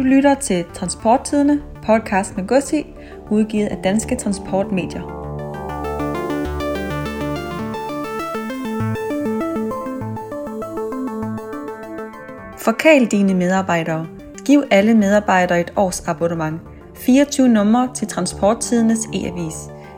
Du lytter til Transporttidene, podcast med Gussi, udgivet af Danske Transportmedier. Forkæl dine medarbejdere. Giv alle medarbejdere et års abonnement. 24 numre til Transporttidenes e-avis.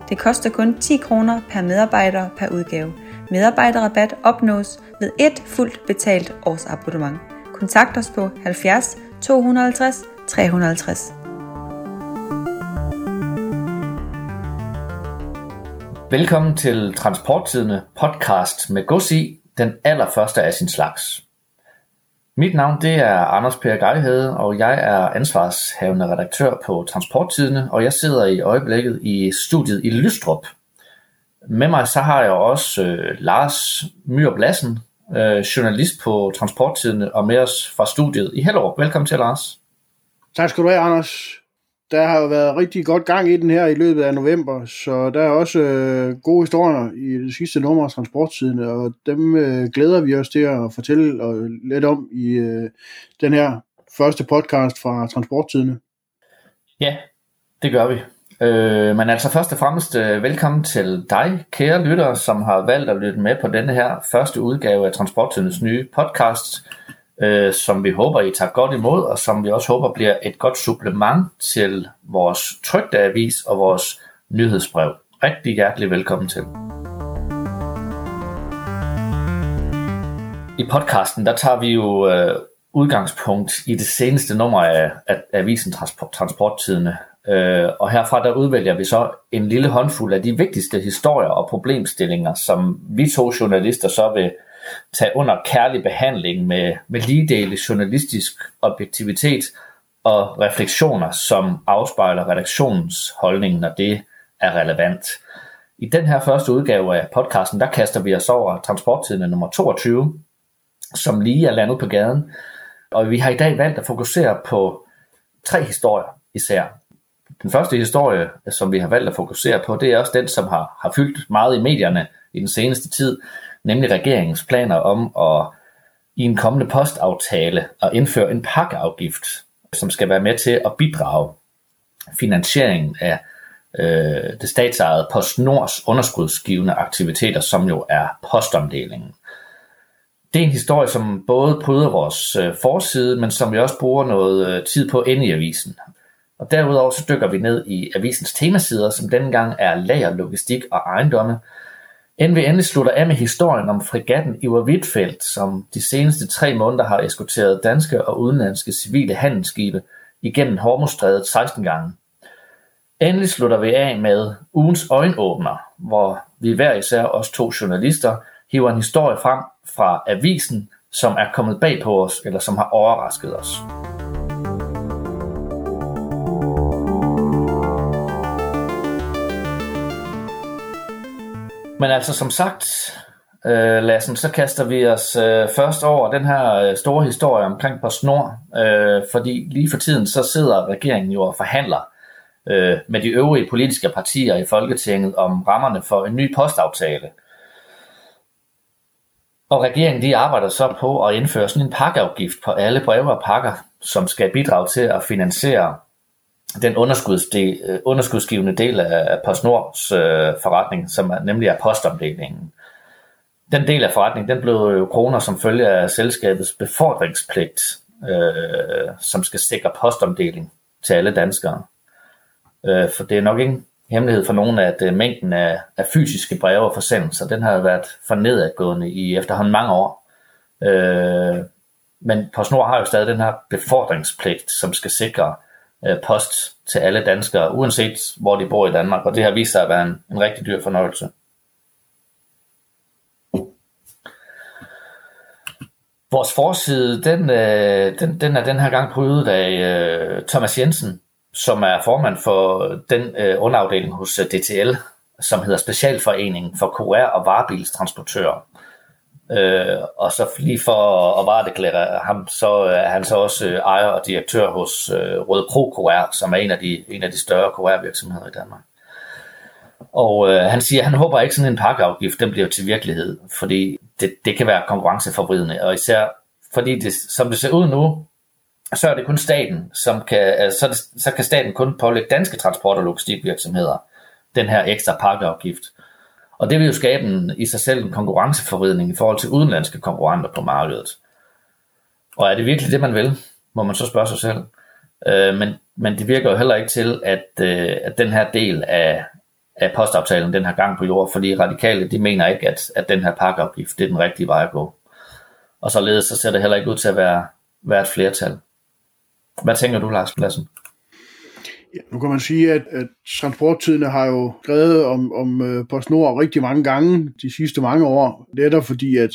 Det koster kun 10 kroner per medarbejder per udgave. Medarbejderrabat opnås ved et fuldt betalt årsabonnement. Kontakt os på 70 250 350. Velkommen til Transporttidene podcast med gods i, den allerførste af sin slags. Mit navn det er Anders Per Geihede, og jeg er ansvarshavende redaktør på Transporttidene, og jeg sidder i øjeblikket i studiet i Lystrup. Med mig så har jeg også øh, Lars Myr Blassen, øh, journalist på Transporttidene, og med os fra studiet i Hellerup. Velkommen til, Lars. Tak skal du have, Anders. Der har jo været rigtig godt gang i den her i løbet af november, så der er også øh, gode historier i det sidste nummer af Transporttiden, og dem øh, glæder vi os til at fortælle og lidt om i øh, den her første podcast fra Transporttidene. Ja, det gør vi. Øh, men altså først og fremmest øh, velkommen til dig, kære lytter, som har valgt at lytte med på denne her første udgave af Transporttidens nye podcast øh, som vi håber, I tager godt imod, og som vi også håber bliver et godt supplement til vores trygte avis og vores nyhedsbrev. Rigtig hjertelig velkommen til. I podcasten, der tager vi jo øh, udgangspunkt i det seneste nummer af, af avisen Transport, Transporttidene. Øh, og herfra der udvælger vi så en lille håndfuld af de vigtigste historier og problemstillinger, som vi to journalister så vil tage under kærlig behandling med, med ligedele journalistisk objektivitet og refleksioner, som afspejler redaktionens holdning, når det er relevant. I den her første udgave af podcasten, der kaster vi os over transporttiden nummer 22, som lige er landet på gaden. Og vi har i dag valgt at fokusere på tre historier især. Den første historie, som vi har valgt at fokusere på, det er også den, som har, har fyldt meget i medierne i den seneste tid, nemlig regeringens planer om at i en kommende postaftale at indføre en pakkeafgift, som skal være med til at bidrage finansieringen af øh, det statsejede PostNords underskudsgivende aktiviteter, som jo er postomdelingen. Det er en historie, som både bryder vores øh, forside, men som vi også bruger noget øh, tid på inde i avisen. Og derudover så dykker vi ned i avisens temasider, som denne gang er lager, logistik og ejendomme, NV endelig slutter af med historien om fregatten Iver Wittfeldt, som de seneste tre måneder har eskorteret danske og udenlandske civile handelsskibe igennem Hormuzstrædet 16 gange. Endelig slutter vi af med ugens øjenåbner, hvor vi hver især os to journalister hiver en historie frem fra avisen, som er kommet bag på os, eller som har overrasket os. Men altså som sagt, øh, Lassen, så kaster vi os øh, først over den her øh, store historie omkring PostNord, øh, fordi lige for tiden så sidder regeringen jo og forhandler øh, med de øvrige politiske partier i Folketinget om rammerne for en ny postaftale. Og regeringen de arbejder så på at indføre sådan en pakkeafgift på alle breve og pakker, som skal bidrage til at finansiere den underskudsdel, øh, underskudsgivende del af PostNords øh, forretning, som er, nemlig er postomdelingen. Den del af forretningen, den blev jo kroner som følge af selskabets befordringspligt, øh, som skal sikre postomdeling til alle danskere. Øh, for det er nok ingen hemmelighed for nogen, at øh, mængden af, af fysiske breve og forsendelser, den har været for nedadgående i efterhånden mange år. Øh, men PostNord har jo stadig den her befordringspligt, som skal sikre, øh, post til alle danskere, uanset hvor de bor i Danmark, og det har vist sig at være en, en rigtig dyr fornøjelse. Vores forside, den, øh, den, den er den her gang prydet af øh, Thomas Jensen, som er formand for den øh, underafdeling hos øh, DTL, som hedder Specialforeningen for QR og varebilstransportører. Øh, og så lige for at varedeklarere ham, så er han så også øh, ejer og direktør hos øh, Røde Pro QR, som er en af de, en af de større QR-virksomheder i Danmark. Og øh, han siger, at han håber ikke sådan en pakkeafgift, den bliver til virkelighed, fordi det, det kan være konkurrenceforvridende, og især fordi det, som det ser ud nu, så er det kun staten, som kan, altså, så, det, så kan staten kun pålægge danske transport- og logistikvirksomheder den her ekstra pakkeafgift. Og det vil jo skabe en, i sig selv en konkurrenceforvridning i forhold til udenlandske konkurrenter på markedet. Og er det virkelig det, man vil, må man så spørge sig selv. Øh, men, men det virker jo heller ikke til, at, øh, at den her del af, af postaftalen, den har gang på jord, fordi radikale, de mener ikke, at, at den her pakkeafgift, det er den rigtige vej at gå. Og således så ser det heller ikke ud til at være, være et flertal. Hvad tænker du, Lars Pladsen? Ja, nu kan man sige, at, at transporttiderne har jo skrevet om, om uh, PostNord rigtig mange gange de sidste mange år. Netop fordi, at,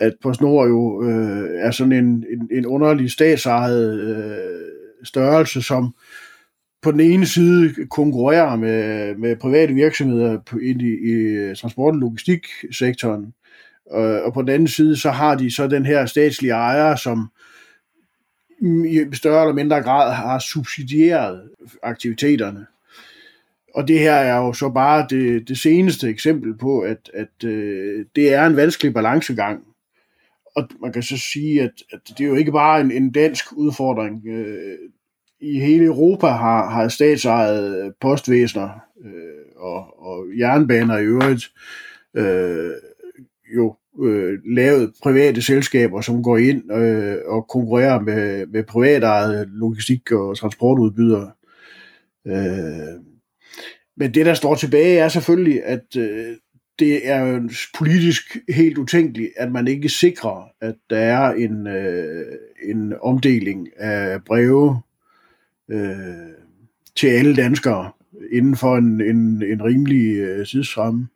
at PostNord jo uh, er sådan en, en, en underlig statsejet uh, størrelse, som på den ene side konkurrerer med, med private virksomheder på, i, i transport- og logistiksektoren, og, og på den anden side, så har de så den her statslige ejer, som i større eller mindre grad har subsidieret aktiviteterne. Og det her er jo så bare det, det seneste eksempel på, at, at øh, det er en vanskelig balancegang. Og man kan så sige, at, at det er jo ikke bare en, en dansk udfordring. Øh, I hele Europa har, har statsejet postvæsener øh, og, og jernbaner i øvrigt øh, jo øh, lavet private selskaber, som går ind øh, og konkurrerer med, med privatejede logistik- og transportudbydere. Øh, men det, der står tilbage, er selvfølgelig, at øh, det er jo politisk helt utænkeligt, at man ikke sikrer, at der er en, øh, en omdeling af breve øh, til alle danskere inden for en, en, en rimelig øh, tidsramme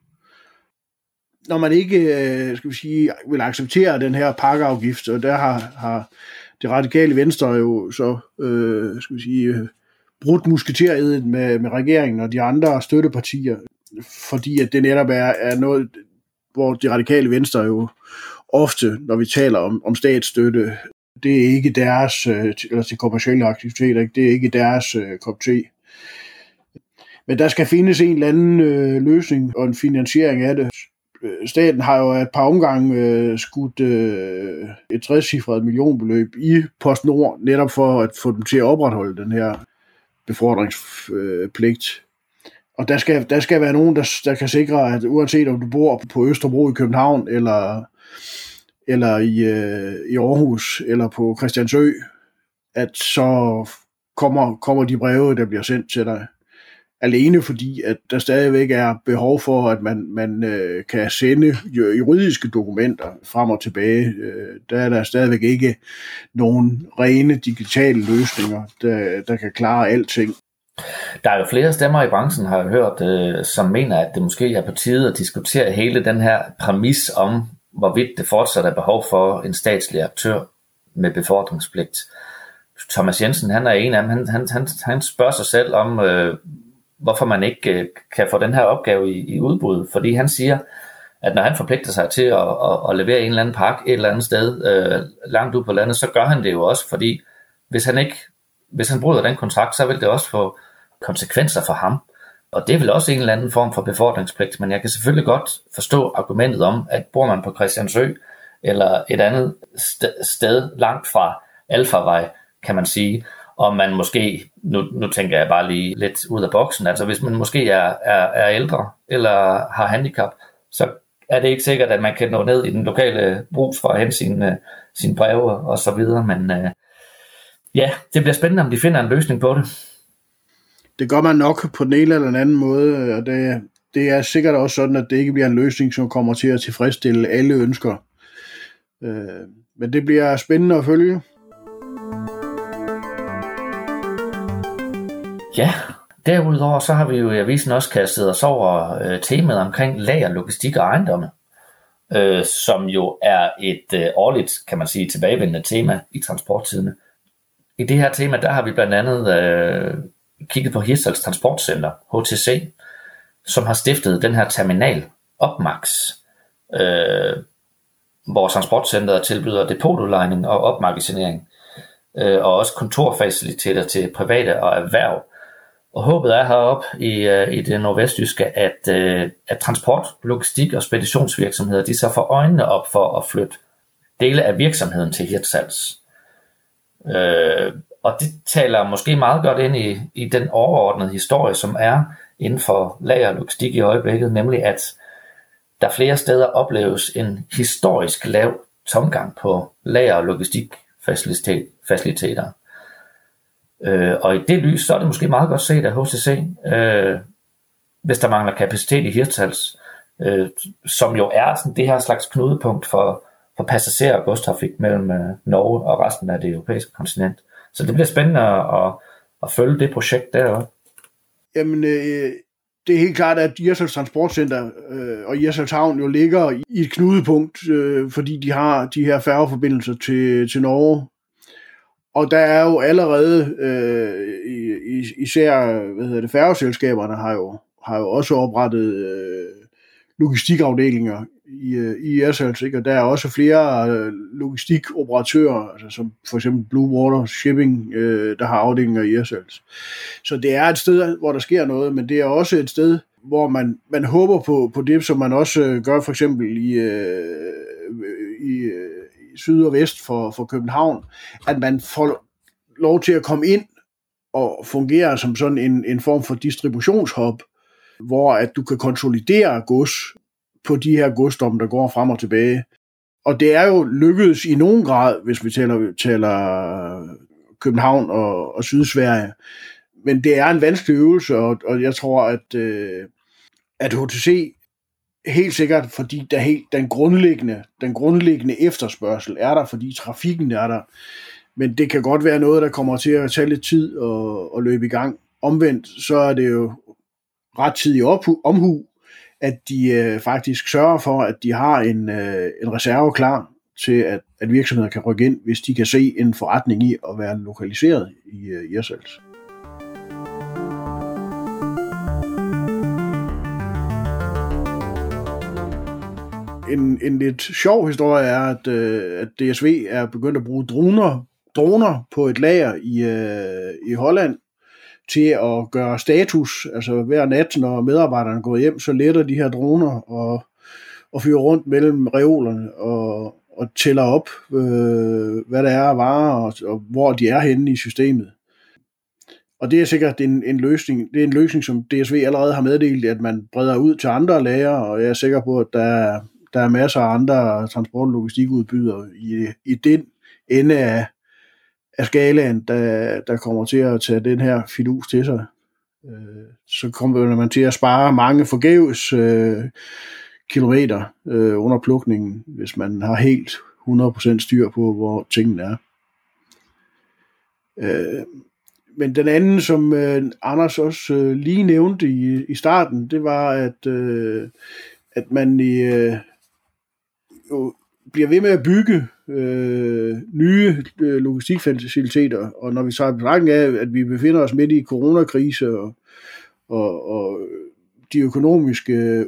når man ikke øh, skal vi sige, vil acceptere den her pakkeafgift, og der har, har det radikale venstre jo så øh, skal vi sige, øh, brudt musketeriet med, med regeringen og de andre støttepartier, fordi at det netop er, er noget, hvor det radikale venstre jo ofte, når vi taler om, om statsstøtte, det er ikke deres, øh, eller til kommersielle aktiviteter, det er ikke deres øh, kop te. Men der skal findes en eller anden øh, løsning og en finansiering af det. Øh, staten har jo et par omgange øh, skudt øh, et trecifret millionbeløb i PostNord, netop for at få dem til at opretholde den her befordringspligt. Og der skal, der skal være nogen, der, der kan sikre, at uanset om du bor på Østerbro i København, eller, eller i, øh, i Aarhus, eller på Christiansø, at så kommer, kommer de breve, der bliver sendt til dig alene fordi, at der stadigvæk er behov for, at man, man øh, kan sende juridiske dokumenter frem og tilbage. Øh, der er der stadigvæk ikke nogen rene digitale løsninger, der, der kan klare alting. Der er jo flere stemmer i branchen, har jeg hørt, øh, som mener, at det måske er på tide at diskutere hele den her præmis om, hvorvidt det fortsat er behov for en statslig aktør med befordringspligt. Thomas Jensen, han er en af dem, han, han, han, han spørger sig selv om, øh, hvorfor man ikke øh, kan få den her opgave i, i udbud. Fordi han siger, at når han forpligter sig til at, at, at levere en eller anden pakke et eller andet sted øh, langt ud på landet, så gør han det jo også, fordi hvis han ikke hvis han bryder den kontrakt, så vil det også få konsekvenser for ham. Og det er vel også en eller anden form for befordringspligt, men jeg kan selvfølgelig godt forstå argumentet om, at bor man på Christiansø eller et andet sted langt fra Alfavej, kan man sige, om man måske, nu, nu tænker jeg bare lige lidt ud af boksen, altså hvis man måske er, er, er ældre eller har handicap, så er det ikke sikkert, at man kan nå ned i den lokale brus for at hente sine, øh, sine breve og så videre, men øh, ja, det bliver spændende, om de finder en løsning på det. Det gør man nok på den ene eller den anden måde, og det, det er sikkert også sådan, at det ikke bliver en løsning, som kommer til at tilfredsstille alle ønsker. Øh, men det bliver spændende at følge. Ja, derudover så har vi jo i avisen også kastet os over øh, temaet omkring lager, logistik og ejendomme, øh, som jo er et øh, årligt, kan man sige, tilbagevendende tema i transporttidene. I det her tema, der har vi blandt andet øh, kigget på Hirtshals Transportcenter, HTC, som har stiftet den her terminal, Opmax, øh, hvor transportcenteret tilbyder depotudlejning og opmagasinering, øh, og også kontorfaciliteter til private og erhverv, og håbet er heroppe i, øh, i det nordvestjyske, at, øh, at transport, logistik og speditionsvirksomheder, de så får øjnene op for at flytte dele af virksomheden til Hirtshals. Øh, og det taler måske meget godt ind i, i den overordnede historie, som er inden for lager og logistik i øjeblikket, nemlig at der flere steder opleves en historisk lav tomgang på lager og logistikfaciliteter. Øh, og i det lys, så er det måske meget godt set af HCC, øh, hvis der mangler kapacitet i Hirtals, øh, som jo er sådan det her slags knudepunkt for, for passager og godstrafik mellem øh, Norge og resten af det europæiske kontinent. Så det bliver spændende at, at, at følge det projekt deroppe. Jamen, øh, det er helt klart, at Jersels Transportcenter øh, og Jersels Havn jo ligger i et knudepunkt, øh, fordi de har de her færgeforbindelser til, til Norge. Og der er jo allerede, øh, især hvad hedder det, færgeselskaberne har jo, har jo også oprettet øh, logistikafdelinger i, øh, i Ersals, ikke? og der er også flere øh, logistikoperatører, altså som for eksempel Blue Water Shipping, øh, der har afdelinger i Ersals. Så det er et sted, hvor der sker noget, men det er også et sted, hvor man, man håber på, på det, som man også øh, gør for eksempel i, øh, i, øh, i syd og vest for, for København, at man får lov til at komme ind og fungere som sådan en, en form for distributionshop, hvor at du kan konsolidere gods på de her godsdomme, der går frem og tilbage. Og det er jo lykkedes i nogen grad, hvis vi taler, taler København og, og Sydsverige. Men det er en vanskelig øvelse, og, og jeg tror, at, øh, at HTC helt sikkert, fordi der helt, den, grundlæggende, den grundlæggende efterspørgsel er der, fordi trafikken er der. Men det kan godt være noget, der kommer til at tage lidt tid og, og løbe i gang. Omvendt, så er det jo ret tid omhu at de øh, faktisk sørger for, at de har en, øh, en reserve klar til, at, at virksomheder kan rykke ind, hvis de kan se en forretning i at være lokaliseret i øh, Irsals. En, en lidt sjov historie er, at, øh, at DSV er begyndt at bruge droner, droner på et lager i, øh, i Holland, til at gøre status, altså hver nat, når medarbejderne går hjem, så letter de her droner og, og fyrer rundt mellem reolerne og, og tæller op, øh, hvad der er af varer, og, og hvor de er henne i systemet. Og det er sikkert en, en løsning, det er en løsning, som DSV allerede har meddelt, at man breder ud til andre lager, og jeg er sikker på, at der er, der er masser af andre transport- og logistikudbydere i, i den ende af, af skalaen, der, der kommer til at tage den her fidus til sig. Øh, så kommer man til at spare mange forgæves øh, kilometer øh, under plukningen, hvis man har helt 100% styr på, hvor tingene er. Øh, men den anden, som øh, Anders også øh, lige nævnte i, i starten, det var, at, øh, at man i, øh, jo bliver ved med at bygge øh, nye øh, logistikfaciliteter, og når vi tager betragtning af, at vi befinder os midt i coronakrise, og, og, og de økonomiske,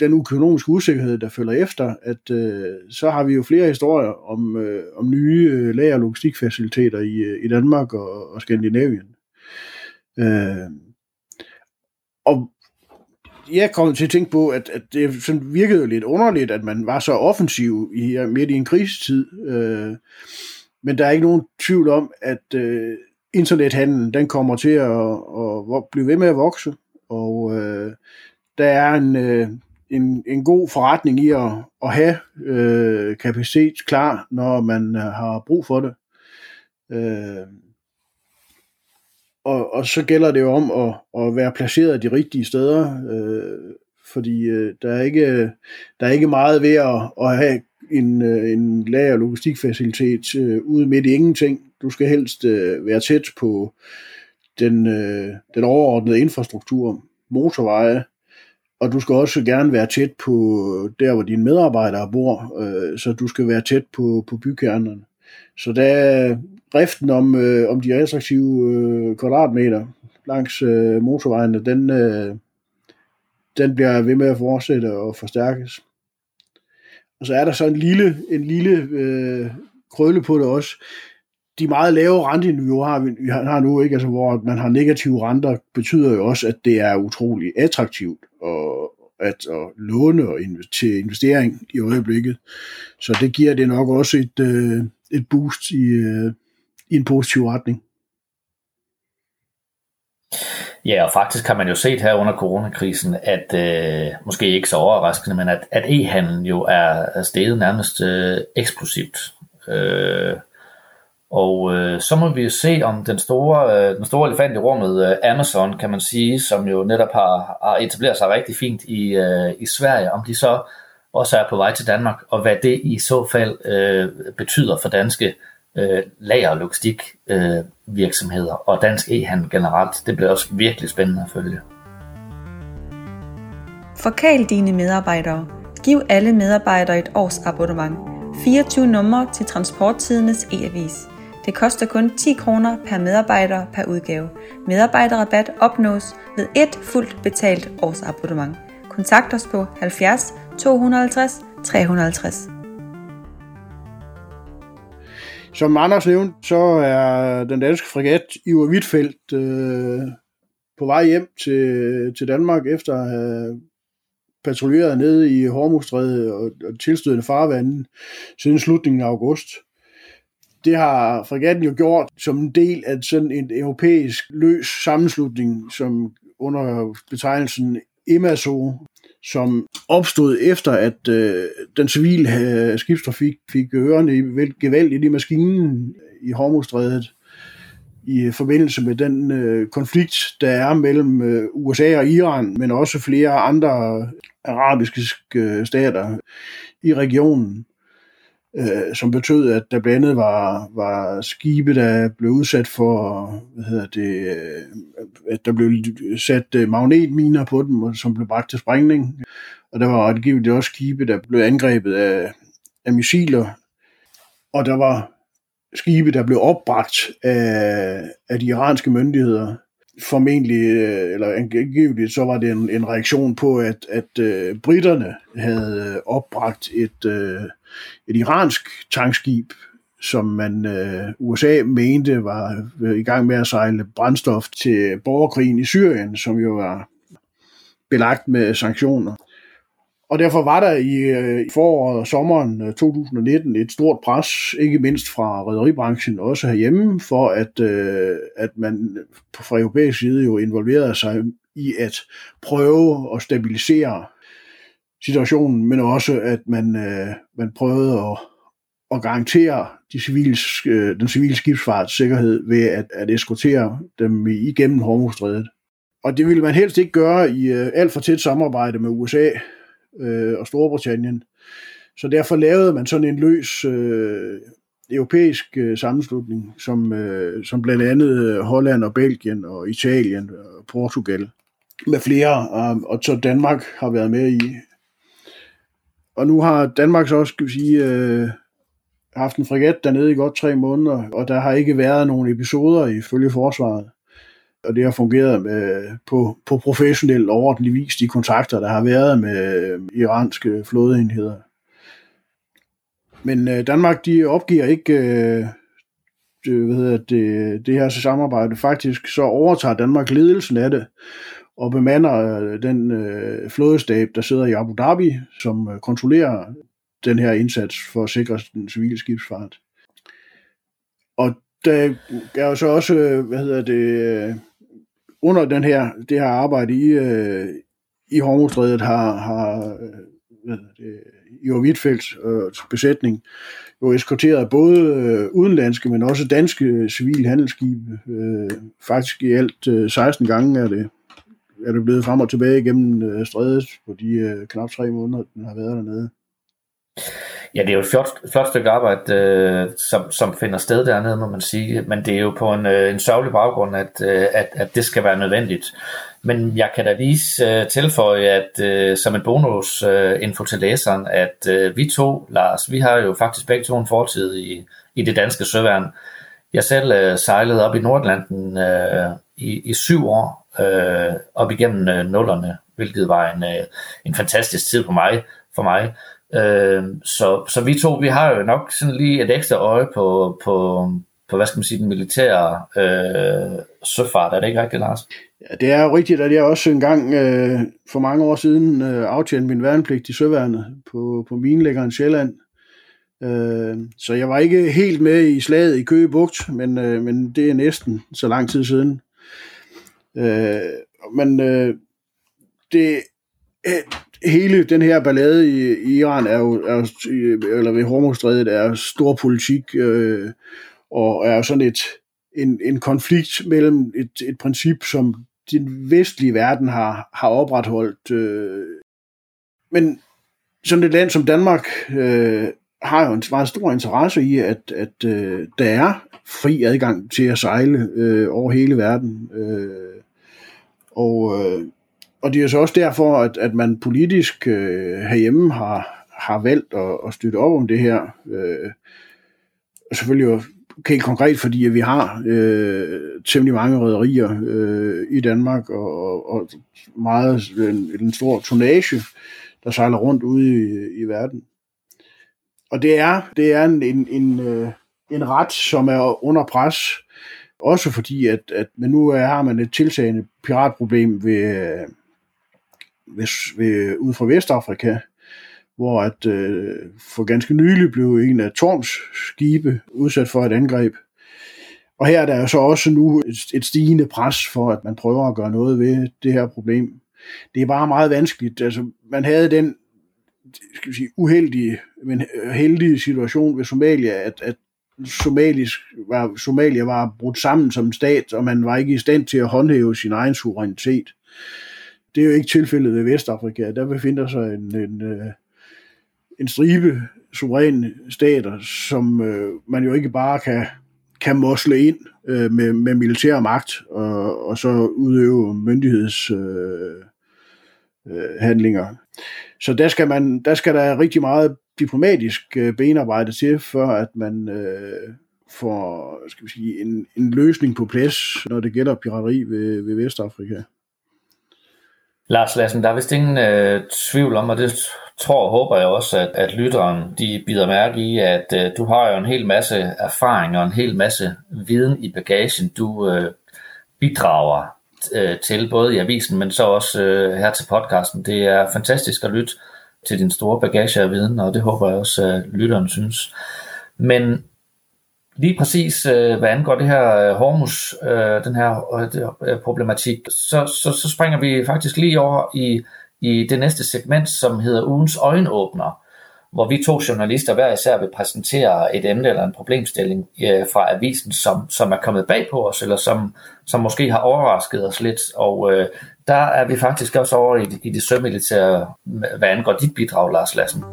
den økonomiske usikkerhed, der følger efter, at øh, så har vi jo flere historier om, øh, om nye øh, lager- og logistikfaciliteter i, øh, i Danmark og, og Skandinavien. Øh, og jeg kom til at tænke på, at, at det sådan virkede lidt underligt, at man var så offensiv i, midt i en krisetid. Øh, men der er ikke nogen tvivl om, at øh, internethandlen den kommer til at, at, at blive ved med at vokse. Og øh, der er en, øh, en, en god forretning i at, at have øh, kapacitet klar, når man øh, har brug for det. Øh, og, og så gælder det jo om at, at være placeret de rigtige steder, øh, fordi øh, der, er ikke, der er ikke meget ved at, at have en, øh, en lager- og logistikfacilitet øh, ude midt i ingenting. Du skal helst øh, være tæt på den, øh, den overordnede infrastruktur, motorveje, og du skal også gerne være tæt på der, hvor dine medarbejdere bor, øh, så du skal være tæt på, på bykernerne. Så der, driften om, øh, om de attraktive øh, kvadratmeter langs øh, motorvejene, den, øh, den bliver ved med at fortsætte og forstærkes. Og så er der så en lille, en lille øh, krølle på det også. De meget lave renteniveauer har vi har nu, ikke? Altså, hvor man har negative renter, betyder jo også, at det er utrolig attraktivt at, at, at låne og til investering i øjeblikket. Så det giver det nok også et, øh, et boost i, øh, i en positiv retning. Ja, og faktisk har man jo set her under coronakrisen, at øh, måske ikke så overraskende, men at, at e-handlen jo er, er steget nærmest øh, eksplosivt. Øh, og øh, så må vi jo se om den store, øh, den store elefant i rummet, øh, Amazon kan man sige, som jo netop har, har etableret sig rigtig fint i, øh, i Sverige, om de så også er på vej til Danmark, og hvad det i så fald øh, betyder for danske øh, lager- og logistik øh, virksomheder og dansk e-handel generelt. Det bliver også virkelig spændende at følge. Forkal dine medarbejdere. Giv alle medarbejdere et års abonnement. 24 numre til Transporttidens e-avis. Det koster kun 10 kroner per medarbejder per udgave. Medarbejderrabat opnås ved et fuldt betalt årsabonnement. Kontakt os på 70 250 350. Som Anders nævnte, så er den danske fregat Iver Wittfeldt øh, på vej hjem til, til Danmark efter at have patruljeret nede i Hormuzstrædet og, og tilstødende farvande siden slutningen af august. Det har fregatten jo gjort som en del af sådan en europæisk løs sammenslutning, som under betegnelsen EMASO, som opstod efter, at øh, den civile øh, skibstrafik fik ørerne i gevaldigt i maskinen øh, i Hormuzstrædet i øh, forbindelse med den øh, konflikt, der er mellem øh, USA og Iran, men også flere andre arabiske øh, stater i regionen øh, som betød, at der blandt andet var, var skibe, der blev udsat for, hvad hedder det, øh, at der blev sat øh, magnetminer på dem, som blev bragt til sprængning. Og der var angiveligt også skibe, der blev angrebet af, af missiler. Og der var skibe, der blev opbragt af, af de iranske myndigheder formentlig, øh, eller angiveligt, så var det en, en reaktion på, at, at øh, uh, britterne havde øh, opbragt et, uh, et iransk tankskib, som man uh, USA mente var i gang med at sejle brændstof til borgerkrigen i Syrien, som jo var belagt med sanktioner. Og derfor var der i, øh, i foråret og sommeren øh, 2019 et stort pres, ikke mindst fra rederibranchen, også herhjemme, for at, øh, at man fra europæisk side jo involverede sig i at prøve at stabilisere situationen, men også at man, man prøvede at, at garantere de civile, den civile skibsfarts sikkerhed ved at, at eskortere dem igennem Hormuzstrædet. Og det ville man helst ikke gøre i alt for tæt samarbejde med USA, øh, og Storbritannien. Så derfor lavede man sådan en løs øh, europæisk øh, sammenslutning, som, øh, som blandt andet øh, Holland og Belgien og Italien og Portugal med flere, og, og så Danmark har været med i. Og nu har Danmark så også, skal vi sige, øh, haft en fregat dernede i godt tre måneder, og der har ikke været nogen episoder ifølge forsvaret og det har fungeret med, på, på professionel ordentlig vis, de kontakter, der har været med øh, iranske flådeenheder. Men øh, Danmark, de opgiver ikke øh, det, hvad hedder det, det her samarbejde. Faktisk så overtager Danmark ledelsen af det, og bemander øh, den øh, flådestab, der sidder i Abu Dhabi, som øh, kontrollerer den her indsats for at sikre den civile skibsfart. Og der er jo så også, hvad hedder det, under den her, det her arbejde i, øh, i Hormuzstrædet har, har øh, det, Jo Wittfeldts øh, besætning jo eskorteret både øh, udenlandske, men også danske civile handelsskibe. Øh, faktisk i alt øh, 16 gange er det, er det blevet frem og tilbage gennem øh, strædet på de øh, knap tre måneder, den har været dernede. Ja, det er jo et flot, flot stykke arbejde, øh, som, som finder sted dernede, må man sige. Men det er jo på en, øh, en sørgelig baggrund, at, øh, at, at det skal være nødvendigt. Men jeg kan da lige øh, tilføje, at øh, som en bonus øh, info til læseren, at øh, vi to, Lars, vi har jo faktisk begge to en fortid i, i det danske søværn. Jeg selv øh, sejlede op i Nordlanden øh, i, i syv år, øh, op igennem øh, nullerne, hvilket var en, øh, en fantastisk tid på mig, for mig. Øh, så, så vi to, vi har jo nok sådan lige et ekstra øje på, på, på hvad skal man sige, den militære øh, søfart. Er det ikke rigtigt, Lars? Ja, det er jo rigtigt, at jeg også engang øh, for mange år siden øh, aftjente min værnepligt i søværnet på, på minelæggeren Sjælland. Øh, så jeg var ikke helt med i slaget i Køge Bugt, men, øh, men det er næsten så lang tid siden. Øh, men øh, det, øh, hele den her ballade i, i Iran er jo, er, eller ved Hormuzstrædet er stor politik, øh, og er sådan et, en, en konflikt mellem et, et princip, som den vestlige verden har, har opretholdt. Øh, men sådan et land som Danmark øh, har jo en meget stor interesse i, at, at øh, der er fri adgang til at sejle øh, over hele verden. Øh, og, øh, og det er så også derfor, at, at man politisk øh, herhjemme har, har valgt at, at støtte op om det her. Øh, og selvfølgelig jo helt konkret, fordi at vi har øh, temmelig mange rædderier øh, i Danmark, og, og meget en, en stor tonnage, der sejler rundt ude i, i verden. Og det er, det er en, en, en, øh, en ret, som er under pres, også fordi, at, at men nu har man et tiltagende piratproblem ved, ved, ved, ud fra Vestafrika, hvor at øh, for ganske nylig blev en af Torms skibe udsat for et angreb. Og her er der jo så også nu et, et stigende pres for, at man prøver at gøre noget ved det her problem. Det er bare meget vanskeligt. Altså, man havde den skal vi sige, uheldige, men heldige situation ved Somalia, at, at Somalisk var, Somalia var brudt sammen som stat, og man var ikke i stand til at håndhæve sin egen suverænitet. Det er jo ikke tilfældet ved Vestafrika. Der befinder sig en, en, øh, en stribe suveræne stater, som øh, man jo ikke bare kan, kan mosle ind øh, med, med militær magt og, og så udøve myndighedshandlinger. Øh, øh, handlinger. så der skal, man, der skal der rigtig meget diplomatisk øh, benarbejde til, før at man øh, får skal vi sige, en, en løsning på plads, når det gælder pirateri ved, ved Vestafrika. Lars Lassen, der er vist ingen øh, tvivl om, og det tror og håber jeg også, at, at lytteren de bider mærke i, at øh, du har jo en hel masse erfaring og en hel masse viden i bagagen, du øh, bidrager øh, til, både i avisen, men så også øh, her til podcasten. Det er fantastisk at lytte til din store bagage af viden, og det håber jeg også, at lytteren synes. Men lige præcis øh, hvad angår det her øh, Hormus, øh, den her øh, øh, problematik, så, så, så springer vi faktisk lige over i, i det næste segment, som hedder ugens øjenåbner, hvor vi to journalister hver især vil præsentere et emne eller en problemstilling øh, fra avisen, som, som er kommet bag på os, eller som, som måske har overrasket os lidt. Og øh, der er vi faktisk også over i, i det sømilitære, hvad angår dit bidrag, Lars Lassen.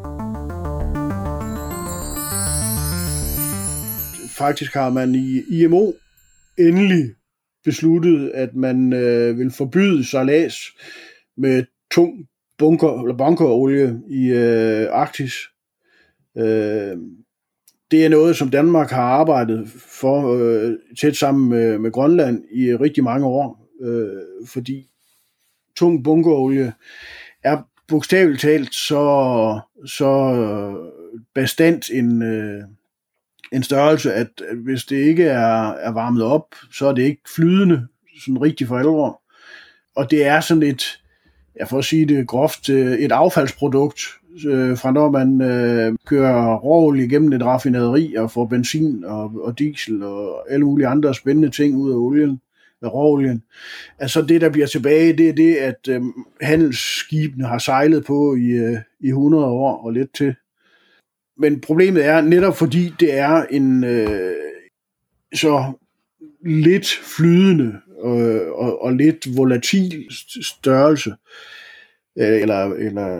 Faktisk har man i IMO endelig besluttet, at man øh, vil forbyde salas med tung bunker, eller bunkerolie i øh, Arktis. Øh, det er noget, som Danmark har arbejdet for øh, tæt sammen med, med Grønland i rigtig mange år, øh, fordi tung bunkerolie er bogstaveligt talt så, så bestandt en, øh, en størrelse, at hvis det ikke er, er varmet op, så er det ikke flydende, sådan rigtig for alvor. Og det er sådan et, jeg får sige det groft, øh, et affaldsprodukt, øh, fra når man øh, kører råolie igennem et raffinaderi og får benzin og, og diesel og alle mulige andre spændende ting ud af olien af råolien. Altså det, der bliver tilbage, det er det, at øh, handelsskibene har sejlet på i, øh, i 100 år og lidt til. Men problemet er netop fordi det er en øh, så lidt flydende øh, og, og lidt volatil størrelse, øh, eller, eller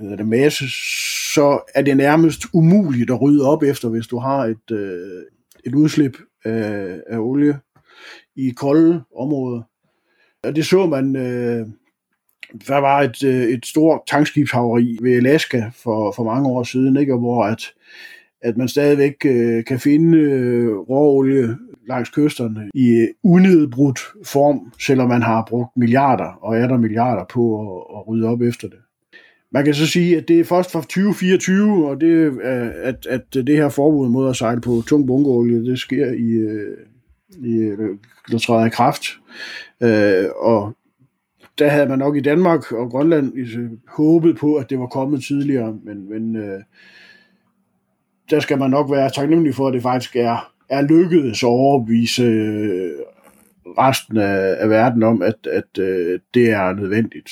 øh, det masse, så er det nærmest umuligt at rydde op efter, hvis du har et, øh, et udslip af, af olie i kolde områder. Og det så man, øh, der var et, øh, et stort tankskibshaveri ved Alaska for, for mange år siden, ikke? hvor at, at man stadigvæk øh, kan finde øh, råolie langs kysterne i øh, unedbrudt form, selvom man har brugt milliarder og er der milliarder på at, at rydde op efter det. Man kan så sige, at det er først fra 2024, og det, øh, at, at det her forbud mod at sejle på tung bunkerolie, det sker i, i, der træder i kraft. Øh, og der havde man nok i Danmark og Grønland håbet på, at det var kommet tidligere, men, men øh, der skal man nok være taknemmelig for, at det faktisk er, er lykkedes at overbevise øh, resten af, af verden om, at, at øh, det er nødvendigt.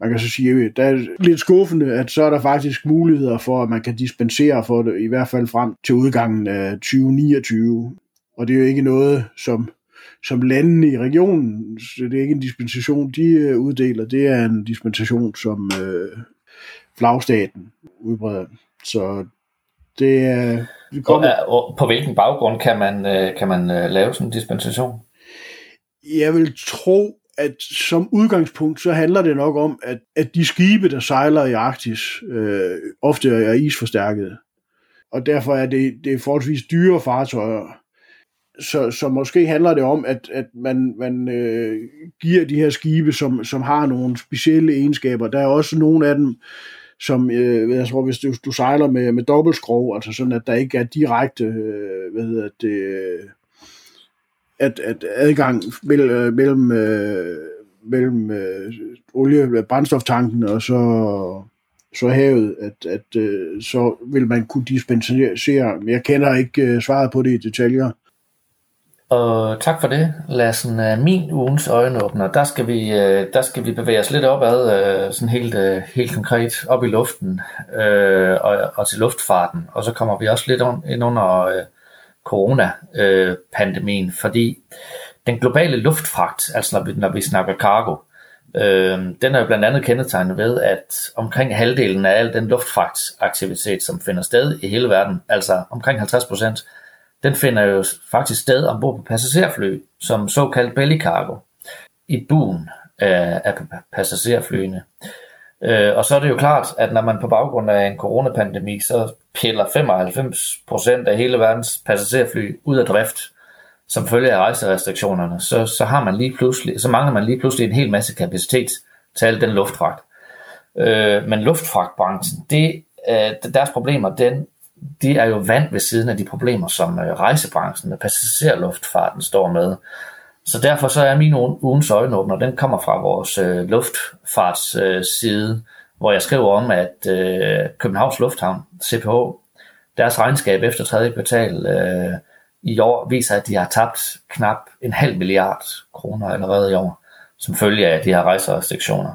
Man kan så sige, øh, at det er lidt skuffende, at så er der faktisk muligheder for, at man kan dispensere for det, i hvert fald frem til udgangen af 2029. Og det er jo ikke noget, som, som landene i regionen, så det er ikke en dispensation, de øh, uddeler, det er en dispensation, som øh, flagstaten udbreder. Så det er... Vi kommer... og, og på hvilken baggrund kan man, øh, kan man øh, lave sådan en dispensation? Jeg vil tro, at som udgangspunkt, så handler det nok om, at, at de skibe, der sejler i Arktis, øh, ofte er isforstærkede. Og derfor er det, det er forholdsvis dyre fartøjer. Så, så måske handler det om, at, at man, man øh, giver de her skibe, som, som har nogle specielle egenskaber. Der er også nogle af dem, som, øh, jeg tror, hvis du, du sejler med, med dobbeltskrog, altså sådan, at der ikke er direkte, øh, hvad hedder det, at, at adgang mellem, øh, mellem, øh, mellem øh, olie, brændstoftanken og så, så havet, at, at øh, så vil man kunne dispensere. Jeg kender ikke øh, svaret på det i detaljer. Og tak for det, Lassen. Øh, min ugens øjenåbner, der skal vi, øh, der skal vi bevæge os lidt opad, øh, sådan helt, helt konkret op i luften og, og til luftfarten. Og så kommer vi også lidt ind under coronapandemien, fordi den globale luftfragt, altså når vi, når vi snakker cargo, øh, den er jo blandt andet kendetegnet ved, at omkring halvdelen af al den luftfragtaktivitet, som finder sted i hele verden, altså omkring 50 procent, den finder jo faktisk sted ombord på passagerfly, som såkaldt belly cargo, i buen øh, af, af passagerflyene. Øh, og så er det jo klart, at når man på baggrund af en coronapandemi, så piller 95% af hele verdens passagerfly ud af drift, som følge af rejserestriktionerne, så, så, har man lige pludselig, så mangler man lige pludselig en hel masse kapacitet til al den luftfragt. Øh, men luftfragtbranchen, det, øh, deres problemer, den, de er jo vand ved siden af de problemer, som øh, rejsebranchen og passagerluftfarten står med. Så derfor så er min ugens øjenåbner, den kommer fra vores øh, luftfartsside, øh, side, hvor jeg skriver om, at øh, Københavns Lufthavn, CPH, deres regnskab efter tredje kvartal øh, i år viser, at de har tabt knap en halv milliard kroner allerede i år, som følge af de her rejserestriktioner.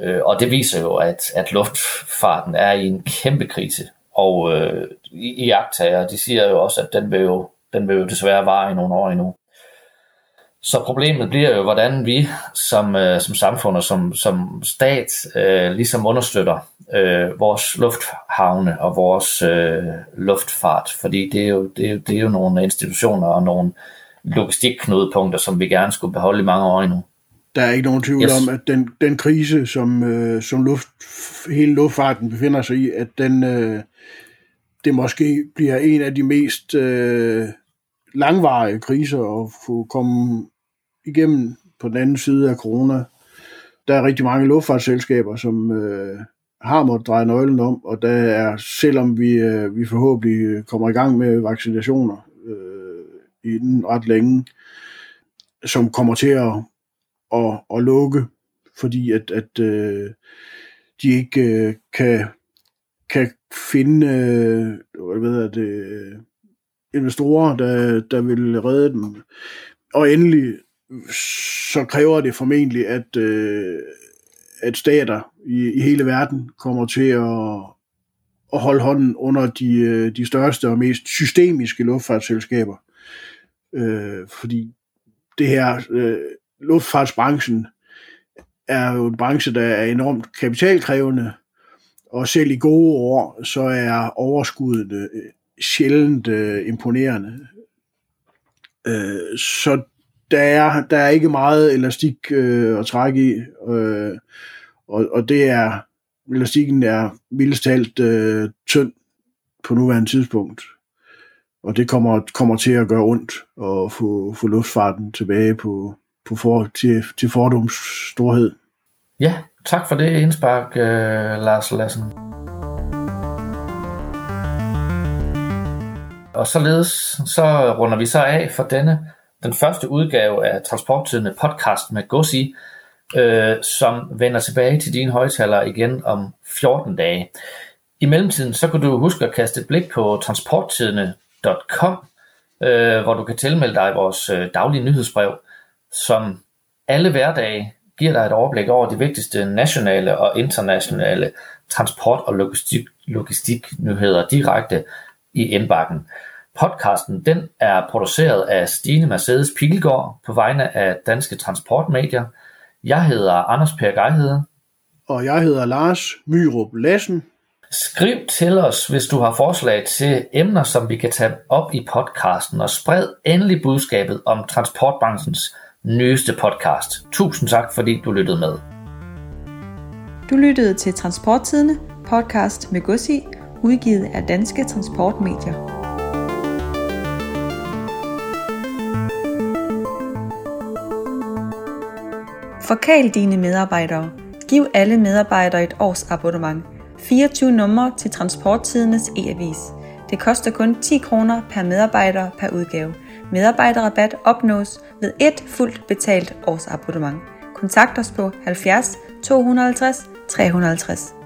Øh, og det viser jo, at, at luftfarten er i en kæmpe krise, og øh, i, i agtager, de siger jo også, at den vil jo, den vil jo desværre vare i nogle år endnu. Så problemet bliver jo, hvordan vi som, øh, som samfund og som, som stat øh, ligesom understøtter øh, vores lufthavne og vores øh, luftfart, fordi det er, jo, det, er jo, det er jo nogle institutioner og nogle logistikknudepunkter, som vi gerne skulle beholde i mange år endnu. Der er ikke nogen tvivl yes. om, at den, den krise, som, øh, som luft, hele luftfarten befinder sig i, at den, øh, det måske bliver en af de mest øh, langvarige kriser at få komme igennem på den anden side af corona. Der er rigtig mange luftfartsselskaber, som øh, har måttet dreje nøglen om, og der er, selvom vi, øh, vi forhåbentlig kommer i gang med vaccinationer øh, inden ret længe, som kommer til at, at, at lukke, fordi at, at øh, de ikke øh, kan, kan finde øh, hvad ved det, øh, investorer, der, der vil redde dem. Og endelig så kræver det formentlig, at, øh, at stater i, i hele verden kommer til at, at holde hånden under de, øh, de største og mest systemiske luftfartsselskaber. Øh, fordi det her øh, luftfartsbranchen er jo en branche, der er enormt kapitalkrævende, og selv i gode år, så er overskuddet øh, sjældent øh, imponerende. Øh, så der er, der er ikke meget elastik øh, at trække i, øh, og, og det er, elastikken er mildest talt øh, tynd på nuværende tidspunkt. Og det kommer, kommer til at gøre ondt at få, få luftfarten tilbage på, på for, til, til fordoms storhed. Ja, tak for det indspark, øh, Lars Lassen. Og således så runder vi så af for denne den første udgave af Transporttidende podcast med Gossi, øh, som vender tilbage til dine højtalere igen om 14 dage. I mellemtiden så kan du huske at kaste et blik på transporttidende.com, øh, hvor du kan tilmelde dig vores øh, daglige nyhedsbrev, som alle hverdage giver dig et overblik over de vigtigste nationale og internationale transport- og logistik, logistiknyheder direkte i indbakken. Podcasten den er produceret af Stine Mercedes Pilgaard på vegne af Danske Transportmedier. Jeg hedder Anders Per Geihede. Og jeg hedder Lars Myrup Lassen. Skriv til os, hvis du har forslag til emner, som vi kan tage op i podcasten, og spred endelig budskabet om transportbranchens nyeste podcast. Tusind tak, fordi du lyttede med. Du lyttede til Transporttidene, podcast med Gussi, udgivet af Danske Transportmedier. Forkæl dine medarbejdere. Giv alle medarbejdere et års abonnement. 24 numre til Transporttidenes e-avis. Det koster kun 10 kroner per medarbejder per udgave. Medarbejderrabat opnås ved et fuldt betalt årsabonnement. Kontakt os på 70 250 350.